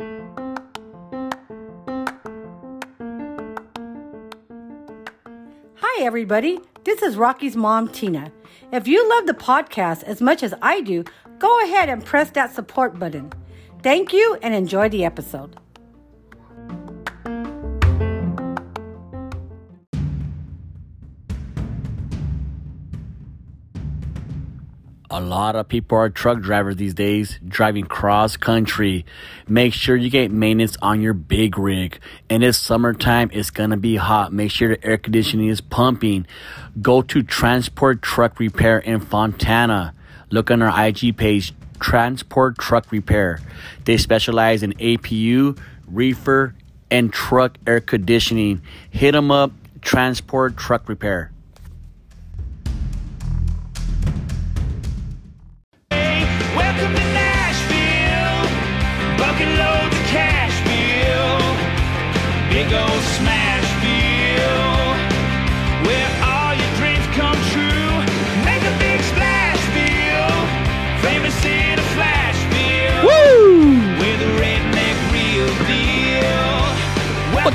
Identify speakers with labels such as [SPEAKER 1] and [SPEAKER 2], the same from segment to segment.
[SPEAKER 1] Hi, everybody. This is Rocky's mom, Tina. If you love the podcast as much as I do, go ahead and press that support button. Thank you and enjoy the episode.
[SPEAKER 2] A lot of people are truck drivers these days, driving cross country. Make sure you get maintenance on your big rig. And it's summertime, it's gonna be hot. Make sure the air conditioning is pumping. Go to Transport Truck Repair in Fontana. Look on our IG page, Transport Truck Repair. They specialize in APU, reefer, and truck air conditioning. Hit them up, Transport Truck Repair.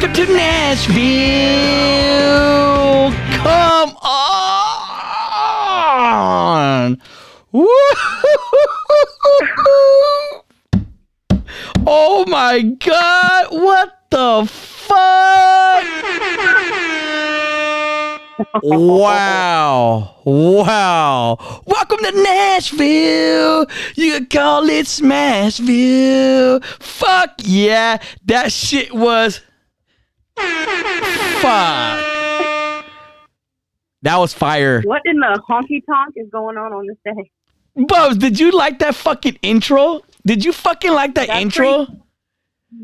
[SPEAKER 3] Welcome to Nashville. Come
[SPEAKER 2] on. Oh my god, what the fuck? wow. Wow. Welcome to Nashville. You can call it Smashville. Fuck yeah. That shit was fuck. That was fire.
[SPEAKER 4] What in the honky tonk is going on on this day?
[SPEAKER 2] Bubs, did you like that fucking intro? Did you fucking like that
[SPEAKER 4] That's
[SPEAKER 2] intro?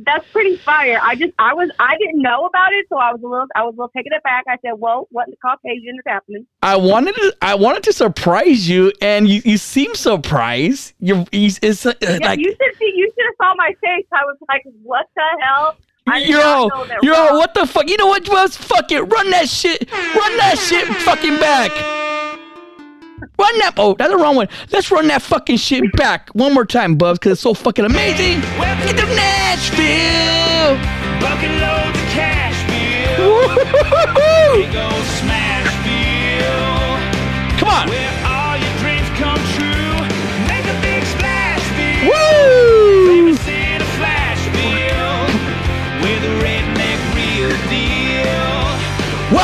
[SPEAKER 4] That's pretty fire. I just, I was, I didn't know about it, so I was a little, I was a little taken aback. I said, "Well, what in the Caucasian is happening?"
[SPEAKER 2] I wanted to I wanted to surprise you and you, you seem surprised. You you- it's uh,
[SPEAKER 4] Yeah,
[SPEAKER 2] like
[SPEAKER 4] you should see, you should have saw my face. I was like, "What the hell?" I did
[SPEAKER 2] yo,
[SPEAKER 4] not know that
[SPEAKER 2] yo,
[SPEAKER 4] Rob-
[SPEAKER 2] what the fuck? You know what, Bubs? Fuck it. Run that shit. Run that shit fucking back. Run that. Oh, that's the wrong one. Let's run that fucking shit back one more time, Bubs, because it's so fucking amazing. Get to Nashville.
[SPEAKER 3] Bucket loads of. Big old Smashville.
[SPEAKER 2] Come on.
[SPEAKER 3] Where all your dreams come true. Make a big splash bill.
[SPEAKER 2] Woo!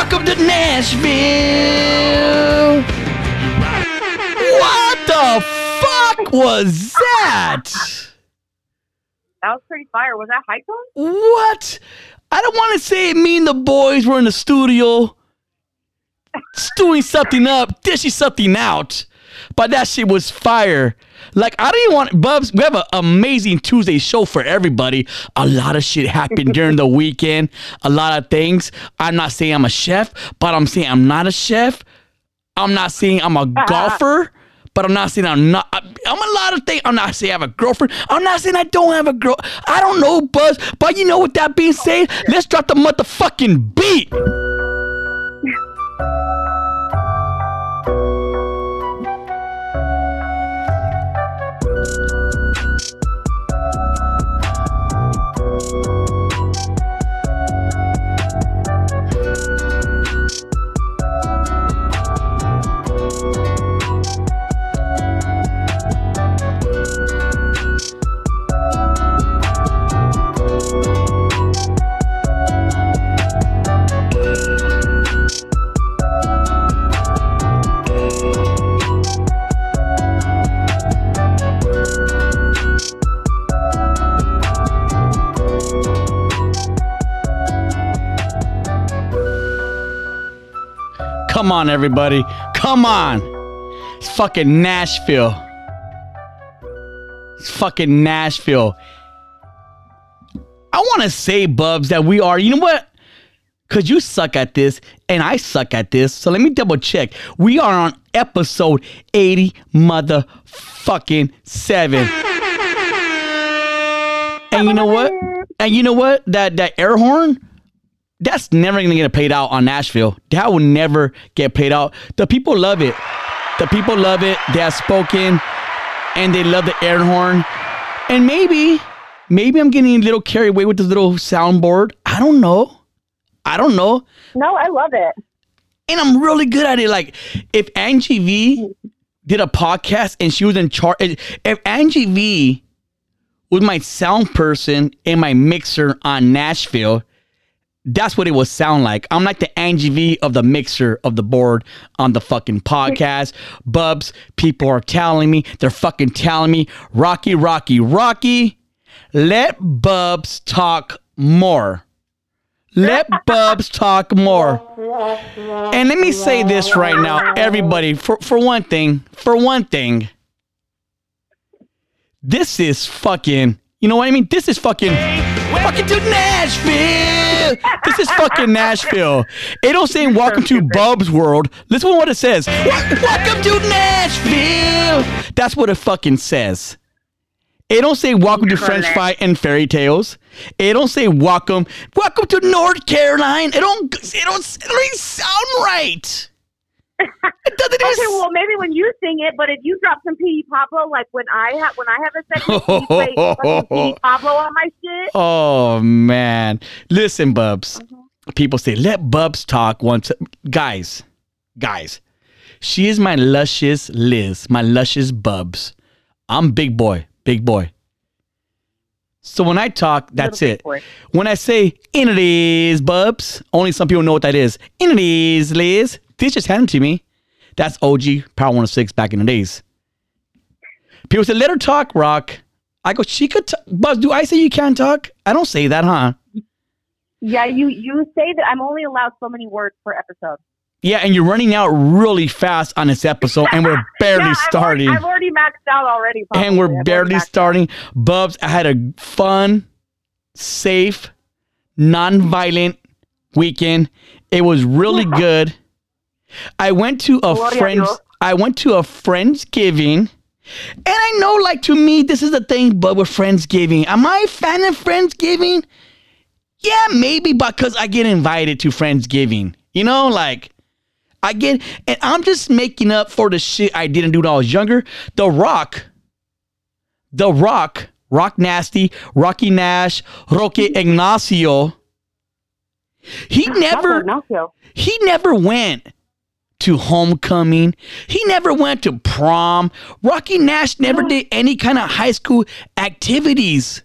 [SPEAKER 2] Welcome to Nashville. What the fuck was that?
[SPEAKER 4] That was pretty fire. Was that high tone?
[SPEAKER 2] What? I don't want to say me and the boys were in the studio stewing something up, dishing something out, but that shit was fire. Like I didn't want Bubs. We have an amazing Tuesday show for everybody. A lot of shit happened during the weekend. A lot of things. I'm not saying I'm a chef, but I'm saying I'm not a chef. I'm not saying I'm a golfer, but I'm not saying I'm not. I'm a lot of things. I'm not saying I have a girlfriend. I'm not saying I don't have a girl. I don't know, Buzz. But you know, with that being said, let's drop the motherfucking beat. Come on, everybody. Come on. It's fucking Nashville. It's fucking Nashville. I want to say, Bubs, that we are, you know what? Because you suck at this and I suck at this. So let me double check. We are on episode 80 motherfucking 7. And you know what? And you know what? That that air horn, that's never gonna get played out on Nashville. That will never get played out. The people love it. The people love it. They have spoken and they love the air horn. And maybe, Maybe I'm getting a little carried away with this little soundboard. I don't know. I don't know.
[SPEAKER 4] No, I love it.
[SPEAKER 2] And I'm really good at it. Like, if Angie V did a podcast and she was in charge, if Angie V was my sound person and my mixer on Nashville, that's what it would sound like. I'm like the Angie V of the mixer of the board on the fucking podcast. Bubs, people are telling me, they're fucking telling me, Rocky, Rocky, Rocky, let Bubs talk more. Let Bubs talk more. And let me say this right now, everybody, for, for one thing, for one thing, this is fucking, you know what I mean? This is fucking, fucking to Nashville. This is fucking Nashville. It don't say welcome to Bub's world. Listen to what it says. Welcome to Nashville. That's what it fucking says. It don't say welcome to French fry and fairy tales. It don't say welcome, welcome to North Carolina. It don't, it don't, it don't even sound right. It doesn't even
[SPEAKER 4] Okay, well maybe when you sing it, but if you drop some P. Pablo, like when I have when I have a segment, you play P. Pablo on my shit.
[SPEAKER 2] Oh man. Listen, Bubs. Mm-hmm. People say, let Bubs talk once. Guys, guys. She is my luscious Liz, my luscious Bubs. I'm big boy, big boy. So when I talk, that's it.
[SPEAKER 4] boy.
[SPEAKER 2] When I say in it is Bubs, only some people know what that is. In it is Liz. This just happened to me. That's OG Power 106 back in the days. People say, let her talk, Rock. I go, she could talk. Buzz, do I say you can't talk? I don't say that, huh?
[SPEAKER 4] Yeah, you you say that I'm only allowed so many words per episode.
[SPEAKER 2] Yeah, and you're running out really fast on this episode, and we're barely
[SPEAKER 4] yeah, I've
[SPEAKER 2] starting.
[SPEAKER 4] Already, I've already maxed out already.
[SPEAKER 2] and
[SPEAKER 4] probably. I've
[SPEAKER 2] we're
[SPEAKER 4] already
[SPEAKER 2] barely
[SPEAKER 4] out.
[SPEAKER 2] starting. Bubs, I had a fun, safe, non-violent weekend. It was really good. I went to a
[SPEAKER 4] Gloria
[SPEAKER 2] friend's.
[SPEAKER 4] Dios.
[SPEAKER 2] I went to a friendsgiving, and I know, like to me, this is the thing. But with friendsgiving, am I a fan of friendsgiving? Yeah, maybe because I get invited to friendsgiving. You know, like I get, and I'm just making up for the shit I didn't do when I was younger. The Rock, The Rock, Rock Nasty, Rocky Nash, Roque Ignacio. He never, he never went to homecoming. He never went to prom. Rocky Nash never did any kind of high school activities.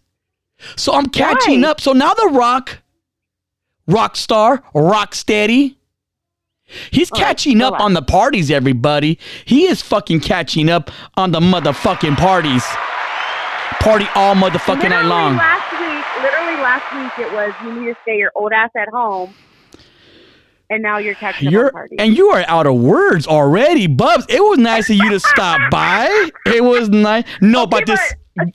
[SPEAKER 2] So I'm catching
[SPEAKER 4] Why?
[SPEAKER 2] up. So now the Rock, rock star, rock steady. He's catching up
[SPEAKER 4] relax.
[SPEAKER 2] on the parties, everybody. He is fucking catching up on the motherfucking parties. Party all motherfucking night long.
[SPEAKER 4] last week, literally last week, it was you need to stay your old ass at home, and now you're catching
[SPEAKER 2] You're and you are out of words already, Bubs. It was nice of you to stop by. It was nice. No, but this
[SPEAKER 4] but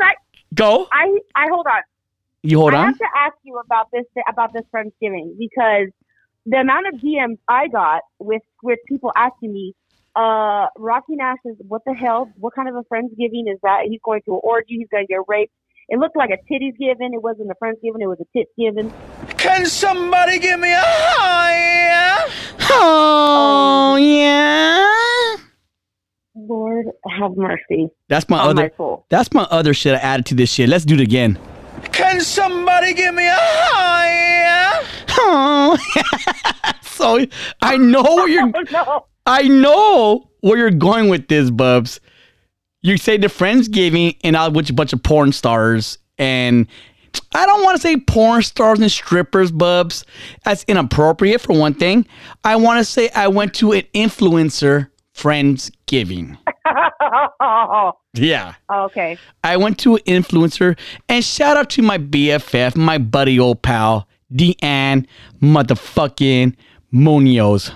[SPEAKER 2] go.
[SPEAKER 4] I I hold on.
[SPEAKER 2] You hold
[SPEAKER 4] I
[SPEAKER 2] on.
[SPEAKER 4] I have to ask you about this about this Friendsgiving because the amount of DMs I got with with people asking me, uh, Rocky Nash is what the hell? What kind of a Friendsgiving is that? He's going to an orgy. He's going to get raped. It looked like a titties giving. It wasn't a Friendsgiving. It was a tits giving.
[SPEAKER 3] Can somebody give me a high?
[SPEAKER 2] Oh yeah.
[SPEAKER 4] Lord have mercy
[SPEAKER 2] That's my other.
[SPEAKER 4] my soul.
[SPEAKER 2] That's my other shit I added to this shit. Let's do it again.
[SPEAKER 3] Can somebody give me a high?
[SPEAKER 2] Oh. so I know where you're.
[SPEAKER 4] Oh no!
[SPEAKER 2] I know where you're going with this, Bubs. You say the Friendsgiving and I with a bunch of porn stars and I don't want to say porn stars and strippers, Bubs. That's inappropriate for one thing. I want to say I went to an influencer Friendsgiving. Yeah.
[SPEAKER 4] okay.
[SPEAKER 2] I went to an influencer and shout out to my BFF, my buddy old pal, Deanne motherfucking Munoz.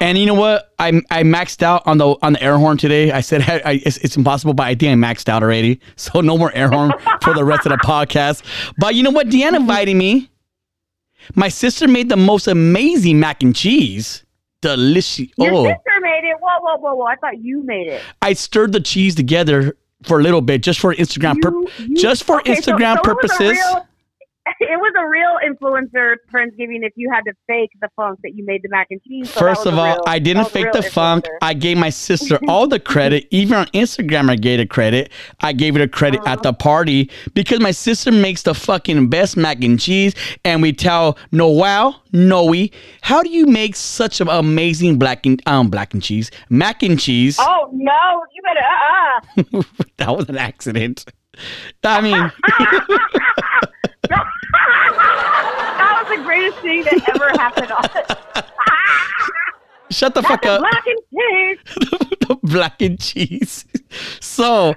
[SPEAKER 2] And you know what? I I maxed out on the on the air horn today. I said I, I, it's, it's impossible, but I think I maxed out already. So no more air horn for the rest of the podcast. But you know what? Deanne mm-hmm. invited me. My sister made the most amazing mac and cheese. Delicious.
[SPEAKER 4] Your
[SPEAKER 2] oh.
[SPEAKER 4] sister made it. Whoa, whoa, whoa, whoa! I thought you made it.
[SPEAKER 2] I stirred the cheese together for a little bit, just for Instagram, pur-
[SPEAKER 4] You- you-
[SPEAKER 2] just for
[SPEAKER 4] okay, so-
[SPEAKER 2] Instagram
[SPEAKER 4] so it was a
[SPEAKER 2] purposes.
[SPEAKER 4] real- it was a real influencer Friendsgiving if you had to fake the funk that you made the mac and cheese. So
[SPEAKER 2] First of all,
[SPEAKER 4] real-
[SPEAKER 2] I didn't fake the funk. I gave my sister all the credit. Even on Instagram, I gave her credit. I gave her the credit
[SPEAKER 4] Uh-huh.
[SPEAKER 2] at the party because my sister makes the fucking best mac and cheese. And we tell Noel, Noe, how do you make such an amazing black and um black and cheese mac and cheese?
[SPEAKER 4] Oh no, you better uh uh
[SPEAKER 2] that was an accident. I mean,
[SPEAKER 4] that was the greatest thing that ever happened on
[SPEAKER 2] shut the fuck up.
[SPEAKER 4] black and cheese.
[SPEAKER 2] black and cheese. So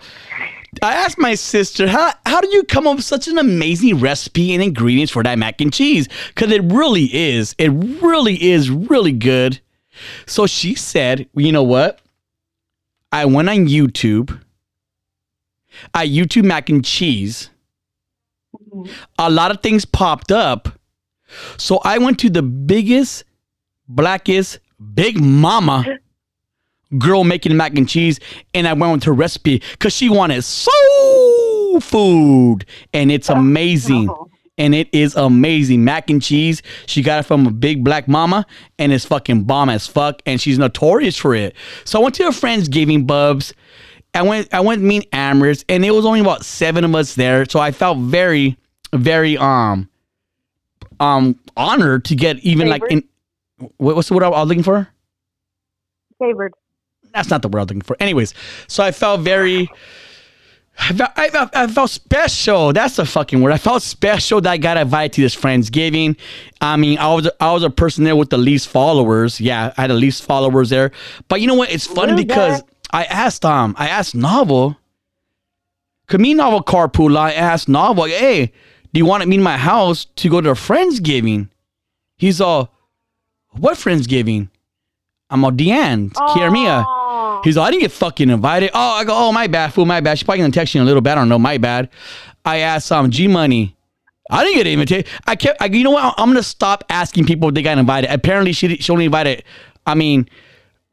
[SPEAKER 2] I asked my sister, how, how do you come up with such an amazing recipe and ingredients for that mac and cheese? Because it really is. It really is really good. So she said, you know what? I went on YouTube. I YouTube mac and cheese. Mm-hmm. A lot of things popped up. So I went to the biggest, blackest, big mama girl making mac and cheese and I went with her recipe because she wanted soul food and it's amazing.
[SPEAKER 4] Oh.
[SPEAKER 2] And it is amazing. Mac and cheese. She got it from a big black mama and it's fucking bomb as fuck. And she's notorious for it. So I went to her friend's giving Bubs. I went I went to meet Amherst and it was only about seven of us there. So I felt very, very um um honored to get even like in what, what's the word I was looking for?
[SPEAKER 4] Favored.
[SPEAKER 2] that's not the word I'm looking for. Anyways, so I felt very. I felt, I, felt, I felt special. That's the fucking word. I felt special that I got invited to this Friendsgiving. I mean, I was I was a person there with the least followers. Yeah, I had the least followers there. But you know what? It's funny because I asked um I asked Novel. Cause me Novel carpool. I asked Novel, hey, you want to meet in my house to go to a Friendsgiving? He's all, what Friendsgiving? I'm all Deanne, Kiarmia.
[SPEAKER 4] Aw.
[SPEAKER 2] He's all, I didn't get fucking invited. Oh, I go, oh, my bad, fool, my bad. She's probably gonna text you in a little bit. I don't know, my bad. I asked um G Money. I didn't get invited. I kept, I, you know what? I'm gonna stop asking people if they got invited. Apparently, she she only invited. I mean,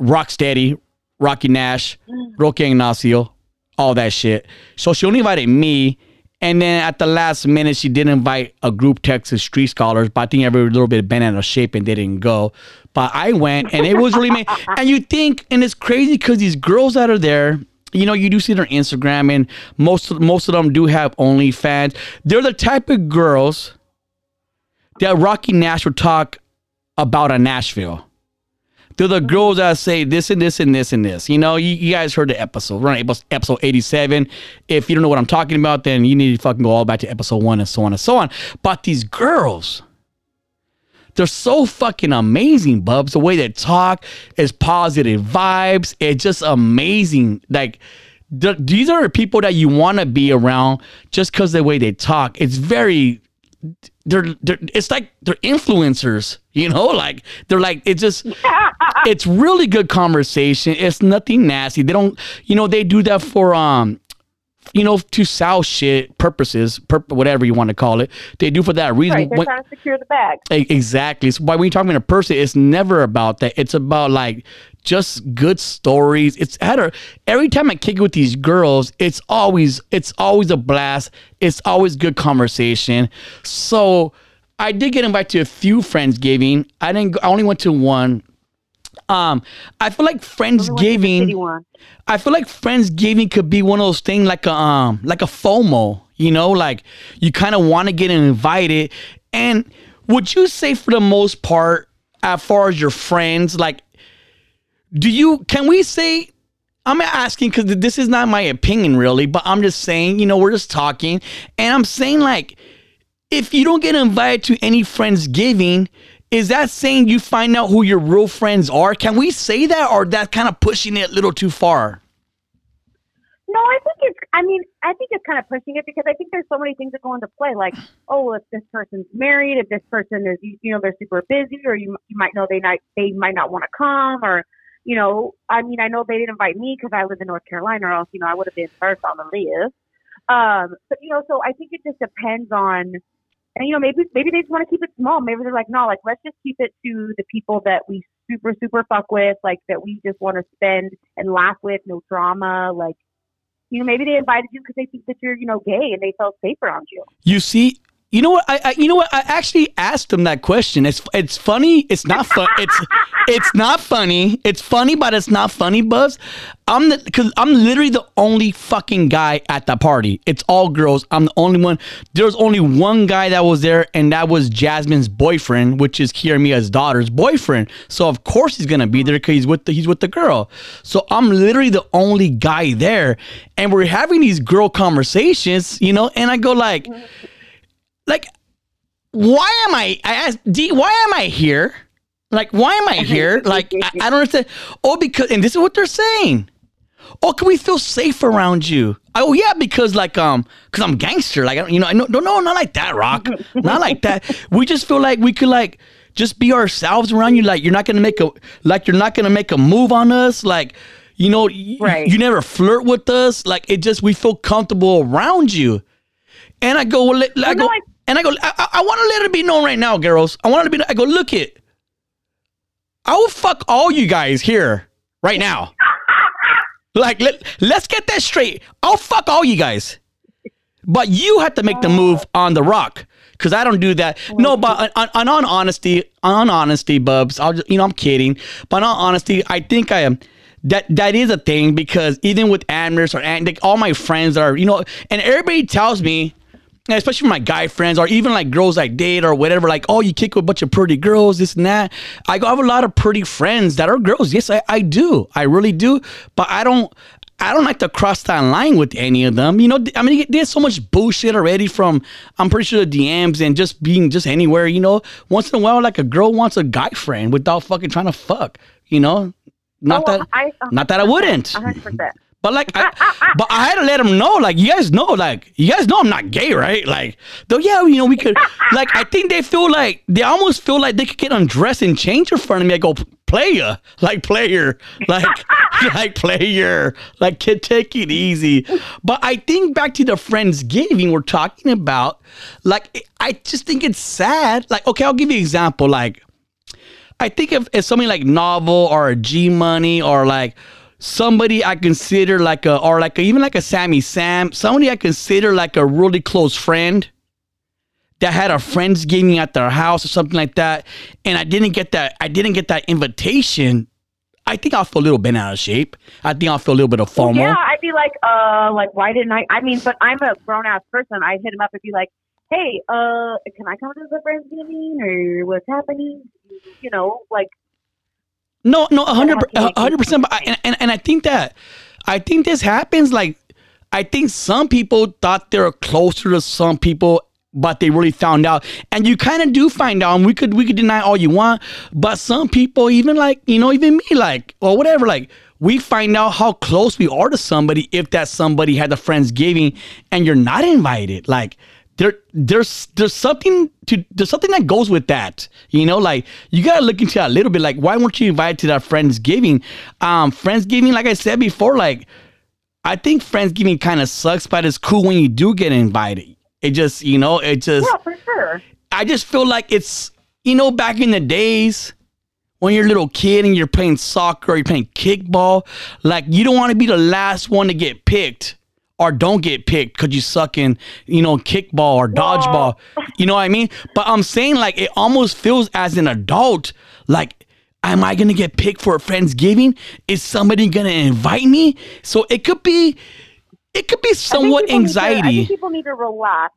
[SPEAKER 2] Rocksteady, Rocky Nash, Roque Ignacio, all that shit. So she only invited me. And then at the last minute, she did invite a group text of street scholars, but I think every little bit bent out of shape and they didn't go. But I went and it was really me. And you think, and it's crazy because these girls that are there, you know, you do see their Instagram, and most most of them do have OnlyFans. They're the type of girls that Rocky Nash would talk about in Nashville. They're the girls that say this and this and this and this. You know, you, you guys heard the episode. We're on episode- episode 87. If you don't know what I'm talking about, then you need to fucking go all back to episode one and so on and so on. But these girls, they're so fucking amazing, Bubs. The way they talk is positive vibes. It's just amazing. Like, th- these are people that you want to be around just because the way they talk. It's very they're, they're it's like they're influencers you know like they're like it just it's really good conversation. It's nothing nasty. They don't you know they do that for um you know to sell shit purposes purp- whatever you want to call it they do for that reason
[SPEAKER 4] Right, they're
[SPEAKER 2] When-
[SPEAKER 4] trying to secure the bag.
[SPEAKER 2] Exactly. So why when you're talking to a person, it's never about that. It's about like just good stories. It's had a every time I kick it with these girls, it's always it's always a blast. It's always good conversation. So I did get invited to a few friends giving. I didn't. I only went to one. Um, I feel like friendsgiving. I feel like Friendsgiving could be one of those things like a um like a FOMO, you know, like you kind of want to get invited. And would you say for the most part, as far as your friends, like, do you can we say I'm asking because this is not my opinion really, but I'm just saying, you know, we're just talking, and I'm saying like, if you don't get invited to any Friendsgiving, is that saying you find out who your real friends are? Can we say that, or that kind of pushing it a little too far?
[SPEAKER 4] No, I think it's. I mean, I think it's kind of pushing it because I think there's so many things that go into play. Like, oh, if this person's married, if this person is, you know, they're super busy, or you you might know they might they might not want to come, or you know, I mean, I know they didn't invite me because I live in North Carolina, or else you know I would have been first on the list. Um, but you know, so I think it just depends on, and you know, maybe maybe they just want to keep it small. Maybe they're like, no, like let's just keep it to the people that we super super fuck with, like that we just want to spend and laugh with, no drama, like you know, maybe they invited you because they think that you're, you know, gay and they felt safe around you.
[SPEAKER 2] You see, You know what? I, I you know what? I actually asked him that question. It's it's funny. It's not fun. It's it's not funny. It's funny, but it's not funny. Buzz, I'm the because I'm literally the only fucking guy at the party. It's all girls. I'm the only one. There's only one guy that was there, and that was Jasmine's boyfriend, which is Kiermia's daughter's boyfriend. So of course he's gonna be there because he's with the, he's with the girl. So I'm literally the only guy there, and we're having these girl conversations, you know. And I go like like why am I I asked D why am I here? Like why am I here? Like I, I don't understand. Oh, because and this is what they're saying. Oh, can we feel safe around you? Oh yeah, because like um, because I'm gangster. Like I don't, you know, I know, no, no, not like that, Rock. not like that. We just feel like we could like just be ourselves around you. Like you're not gonna make a like you're not gonna make a move on us. Like you know,
[SPEAKER 4] Right.
[SPEAKER 2] you never flirt with us. Like it just we feel comfortable around you. And I go, well, let, I go, and I go, I, I, want to let it be known right now, girls. I want it to be. I go, look it. I will fuck all you guys here right now. Like, let, let's get that straight. I'll fuck all you guys. But you have to make the move on the rock. Cause I don't do that. Oh, no, but on, on, on honesty, on honesty, Bubs, I'll just, you know, I'm kidding. But on honesty, I think I am. That that is a thing because even with Amherst or like all my friends are, you know, and everybody tells me, and especially for my guy friends or even like girls I date or whatever, like, oh, you kick with a bunch of pretty girls, this and that. I have a lot of pretty friends that are girls. Yes, I, I do. I really do. But I don't I don't like to cross that line with any of them. You know, I mean, there's so much bullshit already from, I'm pretty sure the DMs and just being just anywhere, you know. Once in a while, like a girl wants a guy friend without fucking trying to fuck, you know. Not
[SPEAKER 4] Oh,
[SPEAKER 2] that,
[SPEAKER 4] I- uh,
[SPEAKER 2] not that I wouldn't.
[SPEAKER 4] Hundred percent.
[SPEAKER 2] But like, I, but I had to let them know, like, you guys know, like, you guys know I'm not gay, right? Like, though, yeah, you know, we could, like, I think they feel like they almost feel like they could get undressed and change in front of me. I go, player, like player, like, like player, like, kid, take it easy. But I think back to the friendsgiving we're talking about, like, I just think it's sad. Like, okay, I'll give you an example, like. I think if, if something like Novel or G Money or like somebody I consider like a or like a, even like a Sammy Sam, somebody I consider like a really close friend that had a friendsgiving at their house or something like that, and I didn't get that I didn't get that invitation. I think I'll feel a little bit out of shape. I think I'll feel a little bit of FOMO.
[SPEAKER 4] Yeah, I'd be like, uh, like why didn't I? I mean, but I'm a grown ass person. I'd hit him up and be like, hey, uh, can I come to the Friendsgiving or what's happening? You know, like
[SPEAKER 2] No, no, a hundred,
[SPEAKER 4] have to make
[SPEAKER 2] a hundred percent. But and, and and I think that, I think this happens. Like, I think some people thought they were closer to some people, but they really found out. And you kind of do find out. And we could we could deny all you want, but some people, even like you know, even me, like or whatever, like we find out how close we are to somebody if that somebody had a friendsgiving and you're not invited. Like there there's there's something to there's something that goes with that. You know like you gotta look into that a little bit. Like why weren't you invited to that friendsgiving? Um friendsgiving like i said before like i think friendsgiving kind of sucks but it's cool when you do get invited. It just you know it just
[SPEAKER 4] yeah, for sure.
[SPEAKER 2] I just feel like it's you know back in the days when you're a little kid and you're playing soccer or you're playing kickball, like you don't want to be the last one to get picked or don't get picked because you suck in you know kickball or dodgeball. You know what I mean? But I'm saying like it almost feels as an adult like. Am I gonna get picked for a Friendsgiving? Is somebody gonna invite me? So it could be, it could be somewhat
[SPEAKER 4] need to- I think people need to relax.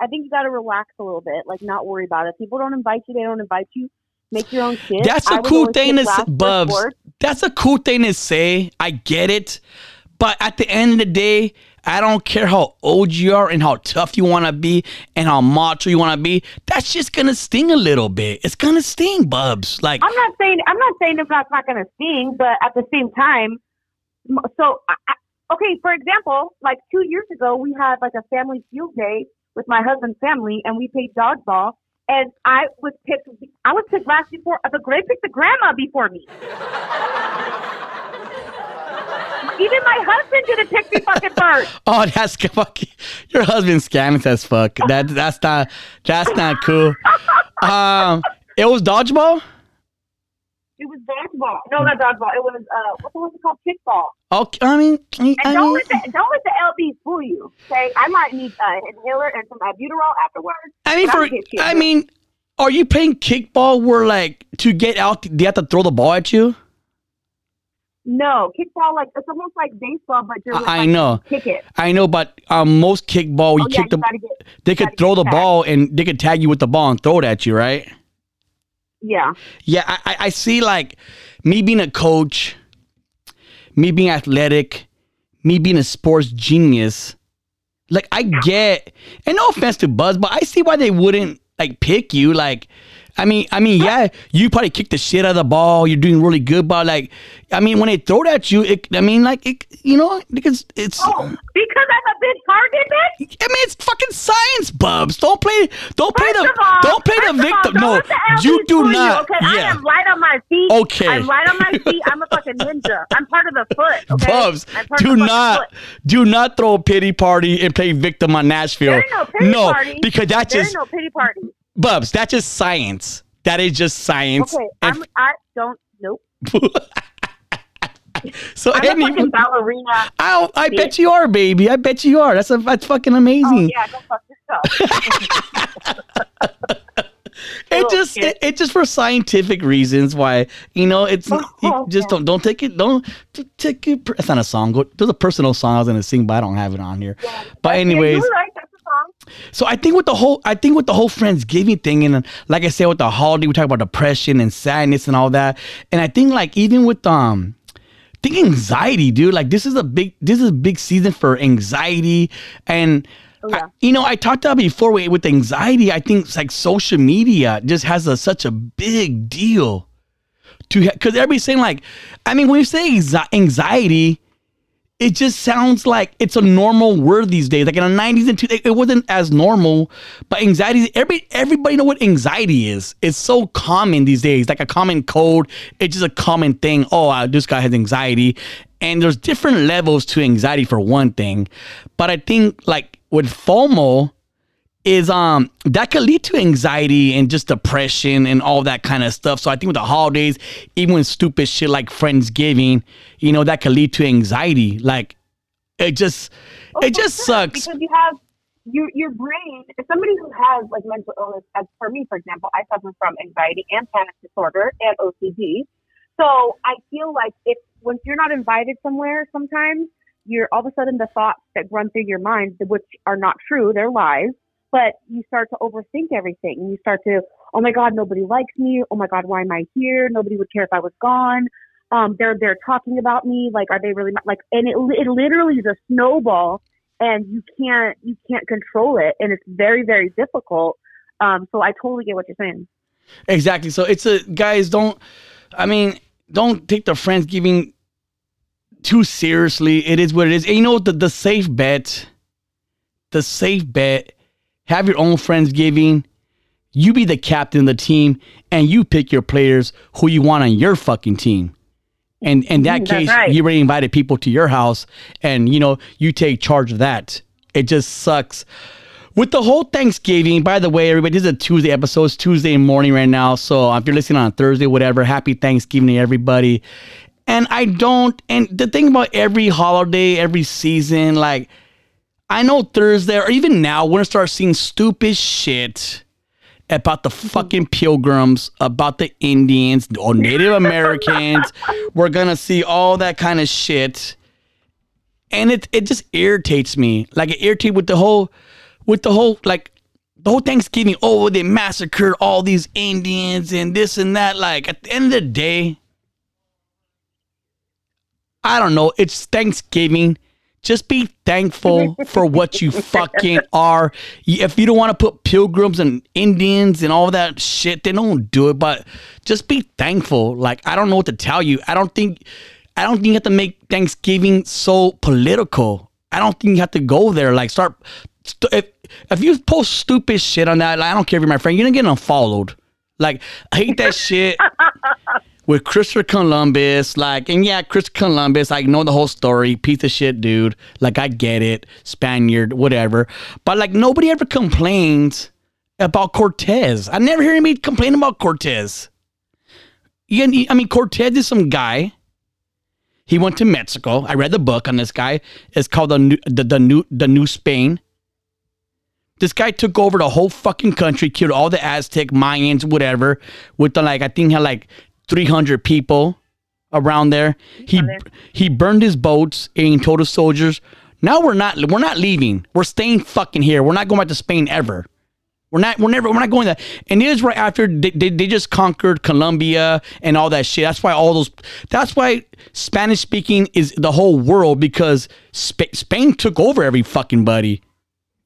[SPEAKER 4] I think you got to relax a little bit, like not worry about it. People don't invite you; they don't invite you. Make your own shit.
[SPEAKER 2] That's a cool thing to say, Bubs. That's a cool thing to say. I get it. But at the end of the day, I don't care how old you are and how tough you want to be and how macho you want to be. That's just to sting a little bit. It's to sting, Bubs. Like,
[SPEAKER 4] I'm not saying I'm not saying it's not, not going to sting, but at the same time, so I, okay. For example, like two years ago, we had like a family field day with my husband's family, and we played dodgeball. And I was picked. I was picked last before. The grade picked the grandma before me. Even my husband didn't pick me fucking first.
[SPEAKER 2] oh, that's fucking, your husband's scamming as fuck. That, that's not, that's not cool. Um, it was dodgeball?
[SPEAKER 4] It was dodgeball. No, not dodgeball. It was uh, what was it called? Kickball.
[SPEAKER 2] Okay, I mean, I mean,
[SPEAKER 4] And don't let the don't let the LB fool you. Okay, I might need uh, an inhaler and some albuterol afterwards.
[SPEAKER 2] I mean, for
[SPEAKER 4] I'm hit you.
[SPEAKER 2] I mean, are you playing kickball where like to get out, they have to throw the ball at you?
[SPEAKER 4] No kickball like it's almost like baseball, but you're
[SPEAKER 2] I, I know,
[SPEAKER 4] kick it.
[SPEAKER 2] I know, but um, most kickball, you
[SPEAKER 4] Oh, yeah,
[SPEAKER 2] kick
[SPEAKER 4] you
[SPEAKER 2] the,
[SPEAKER 4] get.
[SPEAKER 2] they could throw the
[SPEAKER 4] tagged.
[SPEAKER 2] ball and they could tag you with the ball and throw it at you, right?
[SPEAKER 4] Yeah.
[SPEAKER 2] Yeah, I- I see like me being a coach, me being athletic, me being a sports genius. Like I get, and no offense to Buzz, but I see why they wouldn't like pick you. Like, I mean, I mean, yeah, you probably kick the shit out of the ball. You're doing really good, but like, I mean, when they throw it at you, it, I mean, like, it, you know, because it's.
[SPEAKER 4] Oh, because I'm a big target, bitch.
[SPEAKER 2] I mean, it's fucking science, Bubs. Don't play. Don't play the.
[SPEAKER 4] all,
[SPEAKER 2] don't play the
[SPEAKER 4] first of all,
[SPEAKER 2] victim. No,
[SPEAKER 4] let the LB
[SPEAKER 2] you do not.
[SPEAKER 4] okay, I am light on my feet.
[SPEAKER 2] Okay.
[SPEAKER 4] I'm light on my feet. I'm a fucking ninja. I'm part of the foot. Okay?
[SPEAKER 2] Bubs, do not,
[SPEAKER 4] foot.
[SPEAKER 2] do not throw a pity party and play victim on Nashville.
[SPEAKER 4] There ain't no pity
[SPEAKER 2] no,
[SPEAKER 4] party.
[SPEAKER 2] because that's
[SPEAKER 4] There
[SPEAKER 2] just
[SPEAKER 4] ain't no pity party.
[SPEAKER 2] Bubs. That's just science. That is just science.
[SPEAKER 4] Okay,
[SPEAKER 2] And
[SPEAKER 4] I'm, I don't. Nope.
[SPEAKER 2] so
[SPEAKER 4] I'm a
[SPEAKER 2] anyway,
[SPEAKER 4] fucking ballerina.
[SPEAKER 2] I, I bet you are, baby. I bet you are. That's a, that's fucking
[SPEAKER 4] Oh
[SPEAKER 2] amazing.
[SPEAKER 4] yeah, go fuck yourself.
[SPEAKER 2] It
[SPEAKER 4] Oh,
[SPEAKER 2] just it, it just for scientific reasons why you know it's oh, you
[SPEAKER 4] Oh,
[SPEAKER 2] just
[SPEAKER 4] yeah.
[SPEAKER 2] don't don't take it don't take it it's not a song Go- there's a personal song I was gonna sing but I don't have it on here but anyways
[SPEAKER 4] you're right. That's a song.
[SPEAKER 2] So I think with the whole I think with the whole friendsgiving thing and like I said with the holiday we talk about depression and sadness and all that and I think like even with um I think anxiety dude like this is a big this is a big season for anxiety and
[SPEAKER 4] Oh, yeah.
[SPEAKER 2] I- you know, I talked about before with, with anxiety. I think it's like social media just has a, such a big deal to because everybody's saying like, I mean, when you say anxiety, it just sounds like it's a normal word these days. Like in the '90s and two, it wasn't as normal. But anxiety, everybody everybody know what anxiety is. It's so common these days, like a common code. It's just a common thing. Oh, uh, this guy has anxiety, and there's different levels to anxiety for one thing. But I think like with FOMO, is um that could lead to anxiety and just depression and all that kind of stuff. So I think with the holidays, even with stupid shit like Friendsgiving, you know, that could lead to anxiety. Like it just
[SPEAKER 4] Oh,
[SPEAKER 2] it just
[SPEAKER 4] sure,
[SPEAKER 2] sucks.
[SPEAKER 4] because you have your your brain. If somebody who has like mental illness, as for me, for example, I suffer from anxiety and panic disorder and OCD. So I feel like if once you're not invited somewhere, sometimes you're all of a sudden the thoughts that run through your mind, which are not true, they're lies. But you start to overthink everything, and you start to, oh my God, nobody likes me. Oh my God, why am I here? Nobody would care if I was gone. Um, they're they're talking about me. Like, are they really like? And it it literally is a snowball and you can't you can't control it and it's very very difficult um so i totally get what you're saying
[SPEAKER 2] Exactly. So it's a guys don't I mean, don't take the Friendsgiving too seriously. It is what it is. And you know the the safe bet, the safe bet, have your own Friendsgiving. You be the captain of the team and you pick your players who you want on your fucking team. And in that
[SPEAKER 4] that's
[SPEAKER 2] case,
[SPEAKER 4] right.
[SPEAKER 2] you already invited people to your house and you know, you take charge of that. It just sucks. With the whole Thanksgiving, by the way, everybody, this is a Tuesday episode. It's Tuesday morning right now. So uh, if you're listening on Thursday, whatever, happy Thanksgiving to everybody. And I don't, and the thing about every holiday, every season, like, I know Thursday or even now, we're gonna start seeing stupid shit about the mm-hmm. fucking pilgrims, about the Indians or Native Americans. we're gonna see all that kind of shit. And it it just irritates me. Like it irritates with the whole with the whole like the whole Thanksgiving, oh, they massacred all these Indians and this and that. Like at the end of the day, I don't know. It's Thanksgiving. Just be thankful for what you fucking are. If you don't want to put pilgrims and Indians and all that shit, then don't do it. But just be thankful. Like I don't know what to tell you. I don't think I don't think you have to make Thanksgiving so political. I don't think you have to go there. Like start st- if if you post stupid shit on that, like, I don't care if you're my friend, you're gonna get unfollowed. Like I hate that shit with Christopher Columbus. Like, and yeah, Christopher Columbus, I know the whole story. Piece of shit, dude. Like, I get it. Spaniard, whatever. But like, nobody ever complains about Cortez. I never hear anybody complain about Cortez. Yeah, I mean, Cortez is some guy. He went to Mexico. I read the book on this guy. It's called the new, the, the new the new Spain. This guy took over the whole fucking country, killed all the Aztec, Mayans, whatever, with the like I think he had like three hundred people around there. He he burned his boats and told the soldiers, "Now we're not we're not leaving. We're staying fucking here. We're not going back to Spain ever." We're not. We're never. We're not going that. And it is right after they, they, they just conquered Colombia and all that shit. That's why all those. That's why Spanish speaking is the whole world because Sp- Spain took over every fucking buddy.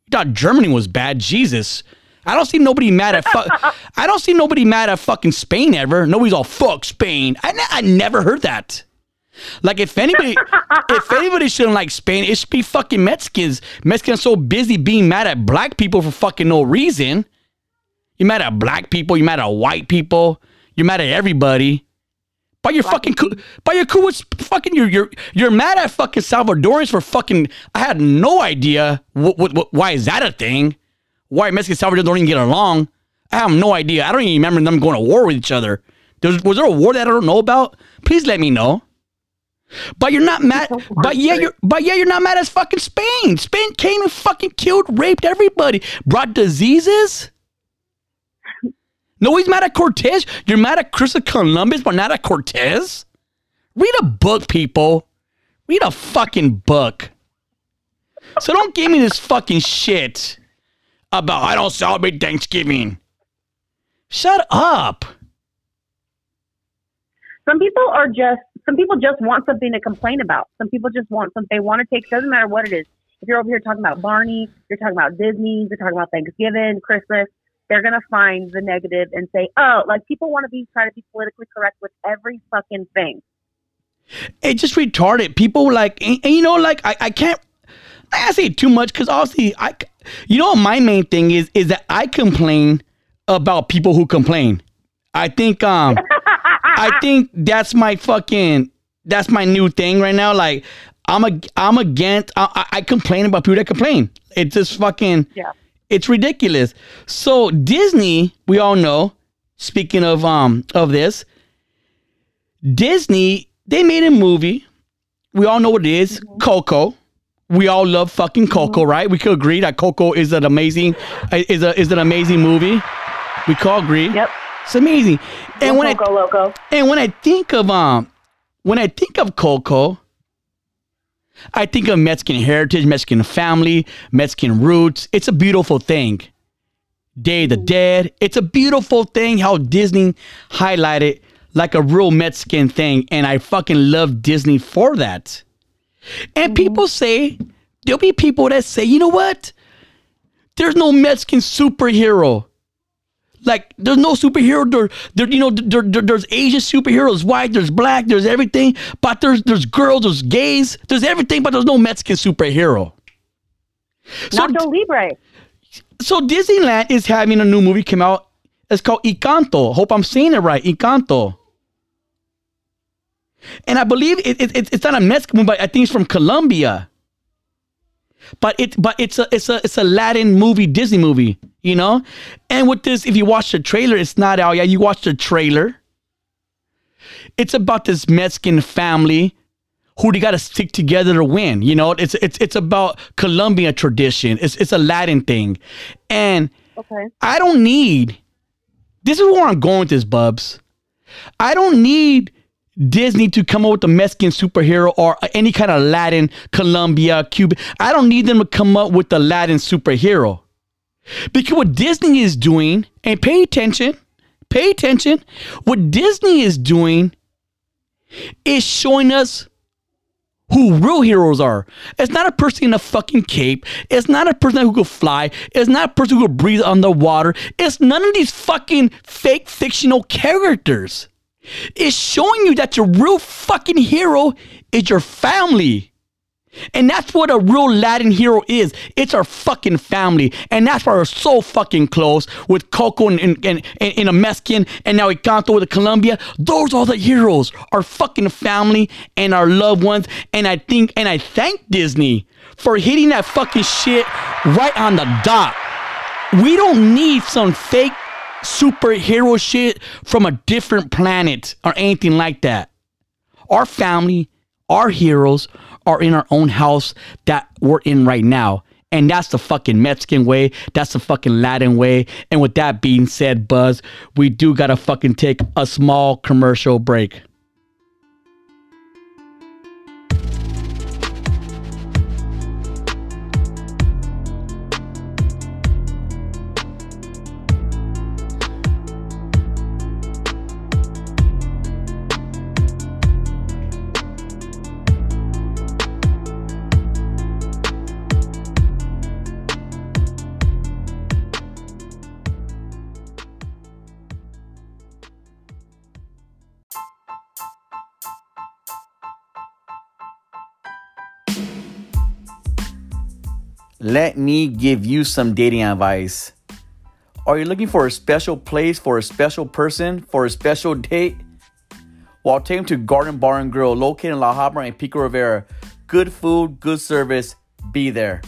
[SPEAKER 2] You thought Germany was bad? Jesus. I don't see nobody mad at. Fu- I don't see nobody mad at fucking Spain ever. Nobody's all fuck Spain. I, I never heard that. Like if anybody, if anybody shouldn't like Spain, it should be fucking Mexicans. Mexicans so busy being mad at black people for fucking no reason. You're mad at black people. You're mad at white people. You're mad at everybody. But you're fucking cool. But you're cool with fucking. You're you're you're mad at fucking Salvadorians for fucking. I had no idea. What, what, what why is that a thing? Why Mexicans and Salvadorians don't even get along? I have no idea. I don't even remember them going to war with each other. There was, was there a war that I don't know about? Please let me know. But you're not mad. But yeah, you're. But yeah, you're not mad as fucking Spain. Spain came and fucking killed, raped everybody, brought diseases. No, he's mad at Cortez. You're mad at Christopher Columbus, but not at Cortez. Read a book, people. Read a fucking book. So don't give me this fucking shit about I don't celebrate Thanksgiving. Shut up.
[SPEAKER 4] Some people are just some people just want something to complain about. Some people just want something they want to take. Doesn't matter what it is. If you're over here talking about Barney, you're talking about Disney, you're talking about Thanksgiving, Christmas. They're gonna find the negative and say, "Oh, like people want to be try to be politically correct with every fucking thing."
[SPEAKER 2] It's just retarded. People like, and, and you know, like I, I can't. I say too much because obviously I, you know, what my main thing is is that I complain about people who complain. I think um, I think that's my fucking that's my new thing right now. Like I'm a I'm against. I, I I complain about people that complain. It's just fucking.
[SPEAKER 4] Yeah.
[SPEAKER 2] It's ridiculous. So Disney, we all know. Speaking of um of this, Disney they made a movie. We all know what it is, Coco. We all love fucking Coco, right? We could agree that Coco is an amazing is a is an amazing movie. We could agree.
[SPEAKER 4] Yep.
[SPEAKER 2] It's amazing. And when I
[SPEAKER 4] Loco, loco.
[SPEAKER 2] and when I think of um, when I think of Coco, I think of Mexican heritage, Mexican family, Mexican roots. It's a beautiful thing. Day of the Dead. It's a beautiful thing how Disney highlighted like a real Mexican thing, and I fucking love Disney for that. And mm-hmm. people say there'll be people that say, you know what? There's no Mexican superhero. Like there's no superhero. There, there you know, there, there- there's Asian superheroes, white, there's black, there's everything. But there's there's girls, there's gays, there's everything. But there's no Mexican superhero. So
[SPEAKER 4] Nacho Libre.
[SPEAKER 2] so Disneyland is having a new movie come out. It's called Encanto. Hope I'm saying it right. Encanto. And I believe it, it, it- it's not a Mexican movie, but I think it's from Colombia. But it but it's a it's a it's a Latin movie, Disney movie, you know? And with this, if you watch the trailer, it's not out yet. You watch the trailer. It's about this Mexican family who they got to stick together to win. You know, it's it's it's about Colombian tradition. It's it's a Latin thing, and
[SPEAKER 4] Okay.
[SPEAKER 2] I don't need. This is where I'm going with this, Bubs. I don't need Disney to come up with a Mexican superhero or any kind of Latin, Colombia, Cuba. I don't need them to come up with a Latin superhero. Because what Disney is doing, and pay attention, pay attention, what Disney is doing is showing us who real heroes are. It's not a person in a fucking cape. It's not a person who could fly. It's not a person who could breathe underwater. It's none of these fucking fake fictional characters. It's showing you that your real fucking hero is your family. And that's what a real Latin hero is. It's our fucking family. And that's why we're so fucking close with Coco and, and, and, and, and a Mexican and now Encanto with a Colombia. Those are the heroes. Our fucking family and our loved ones. And I think and I thank Disney for hitting that fucking shit right on the dot. We don't need some fake superhero shit from a different planet or anything like that. Our family, our heroes are in our own house that we're in right now. And that's the fucking Mexican way. That's the fucking Latin way. And with that being said, Buzz, we do gotta fucking take a small commercial break. Let me give you some dating advice. Are you looking for a special place for a special person for a special date? Well, take them to Garden Bar and Grill, located in La Habra and Pico Rivera. Good food, good service. Be there.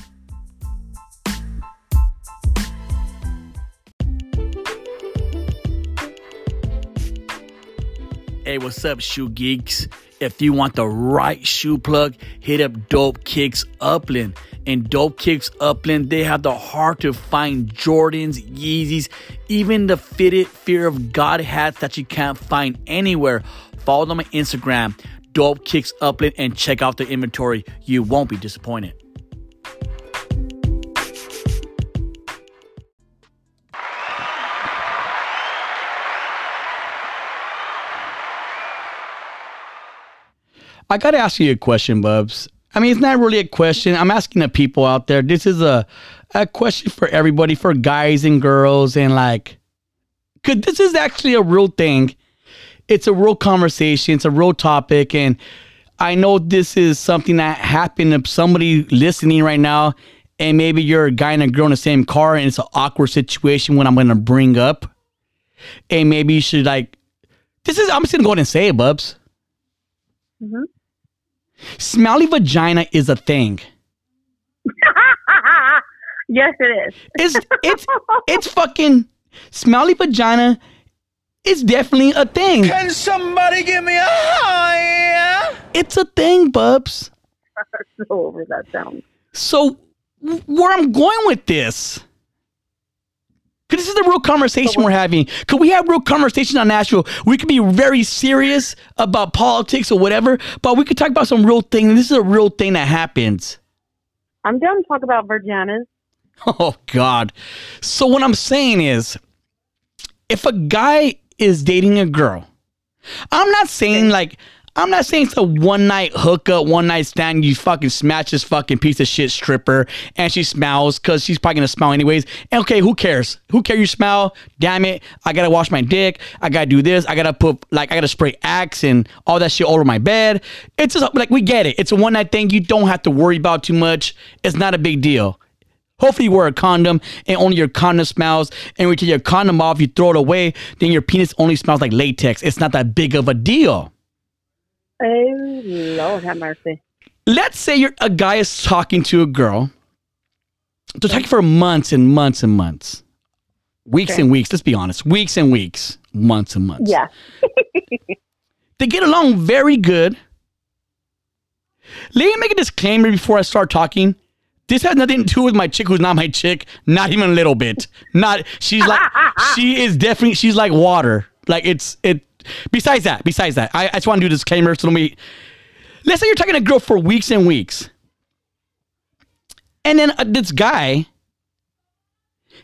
[SPEAKER 2] Hey, what's up, shoe geeks? If you want the right shoe plug, hit up Dope Kicks Upland. In Dope Kicks Upland, they have the hard to find Jordans, Yeezys, even the fitted Fear of God hats that you can't find anywhere. Follow them on Instagram, Dope Kicks Upland, and check out the inventory. You won't be disappointed. I got to ask you a question, Bubs. I mean, it's not really a question. I'm asking the people out there. This is a a question for everybody, for guys and girls, and like, cause this is actually a real thing. It's a real conversation. It's a real topic, and I know this is something that happened to somebody listening right now, and maybe you're a guy and a girl in the same car, and it's an awkward situation when I'm gonna bring up, and maybe you should like. This is. I'm just gonna go ahead and say it, Bubs.
[SPEAKER 4] Mhm.
[SPEAKER 2] Smelly vagina is a thing.
[SPEAKER 4] yes, it is.
[SPEAKER 2] It's it's it's fucking smelly vagina It's definitely a thing.
[SPEAKER 3] Can somebody give me a high?
[SPEAKER 2] It's a thing, Bubs.
[SPEAKER 4] so over that sound.
[SPEAKER 2] So where I'm going with this. Cause this is the real conversation we're having. Could we have real conversation on Nashville? We could be very serious about politics or whatever, but we could talk about some real thing. This is a real thing that happens.
[SPEAKER 4] I'm down to talk about Virginas.
[SPEAKER 2] Oh God. So what I'm saying is if a guy is dating a girl, I'm not saying like I'm not saying it's a one night hookup, one night stand. You fucking smash this fucking piece of shit stripper, and she smells because she's probably gonna smell anyways. And okay, who cares? Who cares? You smell? Damn it! I gotta wash my dick. I gotta do this. I gotta put like I gotta spray Axe and all that shit all over my bed. It's just like we get it. It's a one night thing. You don't have to worry about too much. It's not a big deal. Hopefully you wear a condom and only your condom smells. And when you take your condom off, you throw it away, then your penis only smells like latex. It's not that big of a deal.
[SPEAKER 4] Oh, Lord have mercy.
[SPEAKER 2] Let's say you're a guy is talking to a girl. They're talking for months and months and months. Weeks
[SPEAKER 4] Okay.
[SPEAKER 2] and weeks, let's be honest. Weeks and weeks, months and months.
[SPEAKER 4] Yeah.
[SPEAKER 2] They get along very good. Let me make a disclaimer before I start talking. This has nothing to do with my chick who's not my chick, not even a little bit. Not she's like she is definitely she's like water. Like it's it besides that, besides that, I, I just want to do a disclaimer so let me let's say you're talking to a girl for weeks and weeks. And then uh, this guy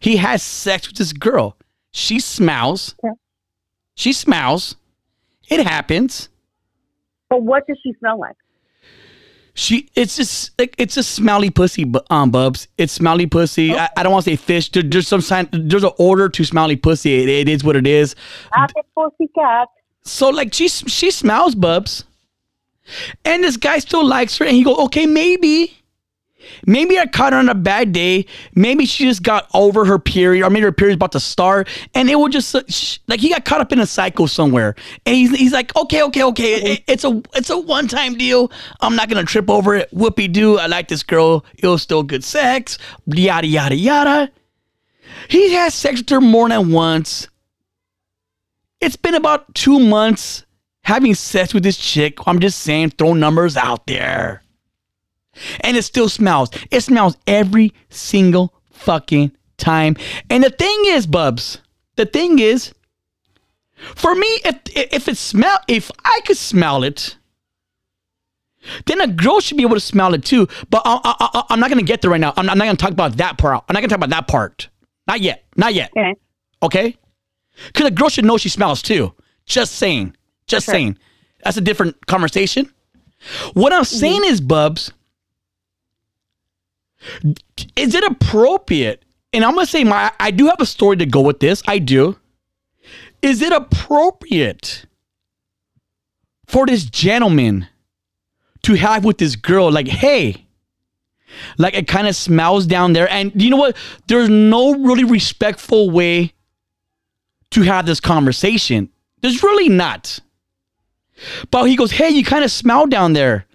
[SPEAKER 2] he has sex with this girl. She smells.
[SPEAKER 4] Yeah.
[SPEAKER 2] She smells. It happens.
[SPEAKER 4] But what does she smell like?
[SPEAKER 2] She, it's just like it's a smelly pussy, um, bubs. It's smelly pussy. I, I don't want to say fish. There, there's some sign. There's an order to smelly pussy. It, it is what it is.
[SPEAKER 4] Happy pussycat.
[SPEAKER 2] So like she she smells bubs, and this guy still likes her, and he goes, okay, maybe, maybe I caught her on a bad day. Maybe she just got over her period, or maybe her period's about to start, and it will just uh, like he got caught up in a cycle somewhere, and he's he's like, okay, okay, okay, it- it's a it's a one time deal. I'm not gonna trip over it. Whoopie doo. I like this girl. It was still good sex. Yada yada yada. He has sex with her more than once. It's been about two months having sex with this chick. I'm just saying, throw numbers out there. And it still smells. It smells every single fucking time. And the thing is, Bubs, the thing is, for me, if if it smell, if I could smell it, then a girl should be able to smell it too. But I, I'm not gonna get there right now. I'm not, I'm not gonna talk about that part. I'm not gonna talk about that part. Not yet. Not yet.
[SPEAKER 4] Okay.
[SPEAKER 2] Okay? Because a girl should know she smells too. Just saying. Just
[SPEAKER 4] Sure.
[SPEAKER 2] saying. That's a different conversation. What I'm mm-hmm. saying is, Bubs, is it appropriate? And I'm gonna say my I do have a story to go with this. I do. Is it appropriate for this gentleman to have with this girl, like, hey, like it kind of smells down there. And you know what? There's no really respectful way to have this conversation. There's really not. But he goes, hey, you kind of smell down there.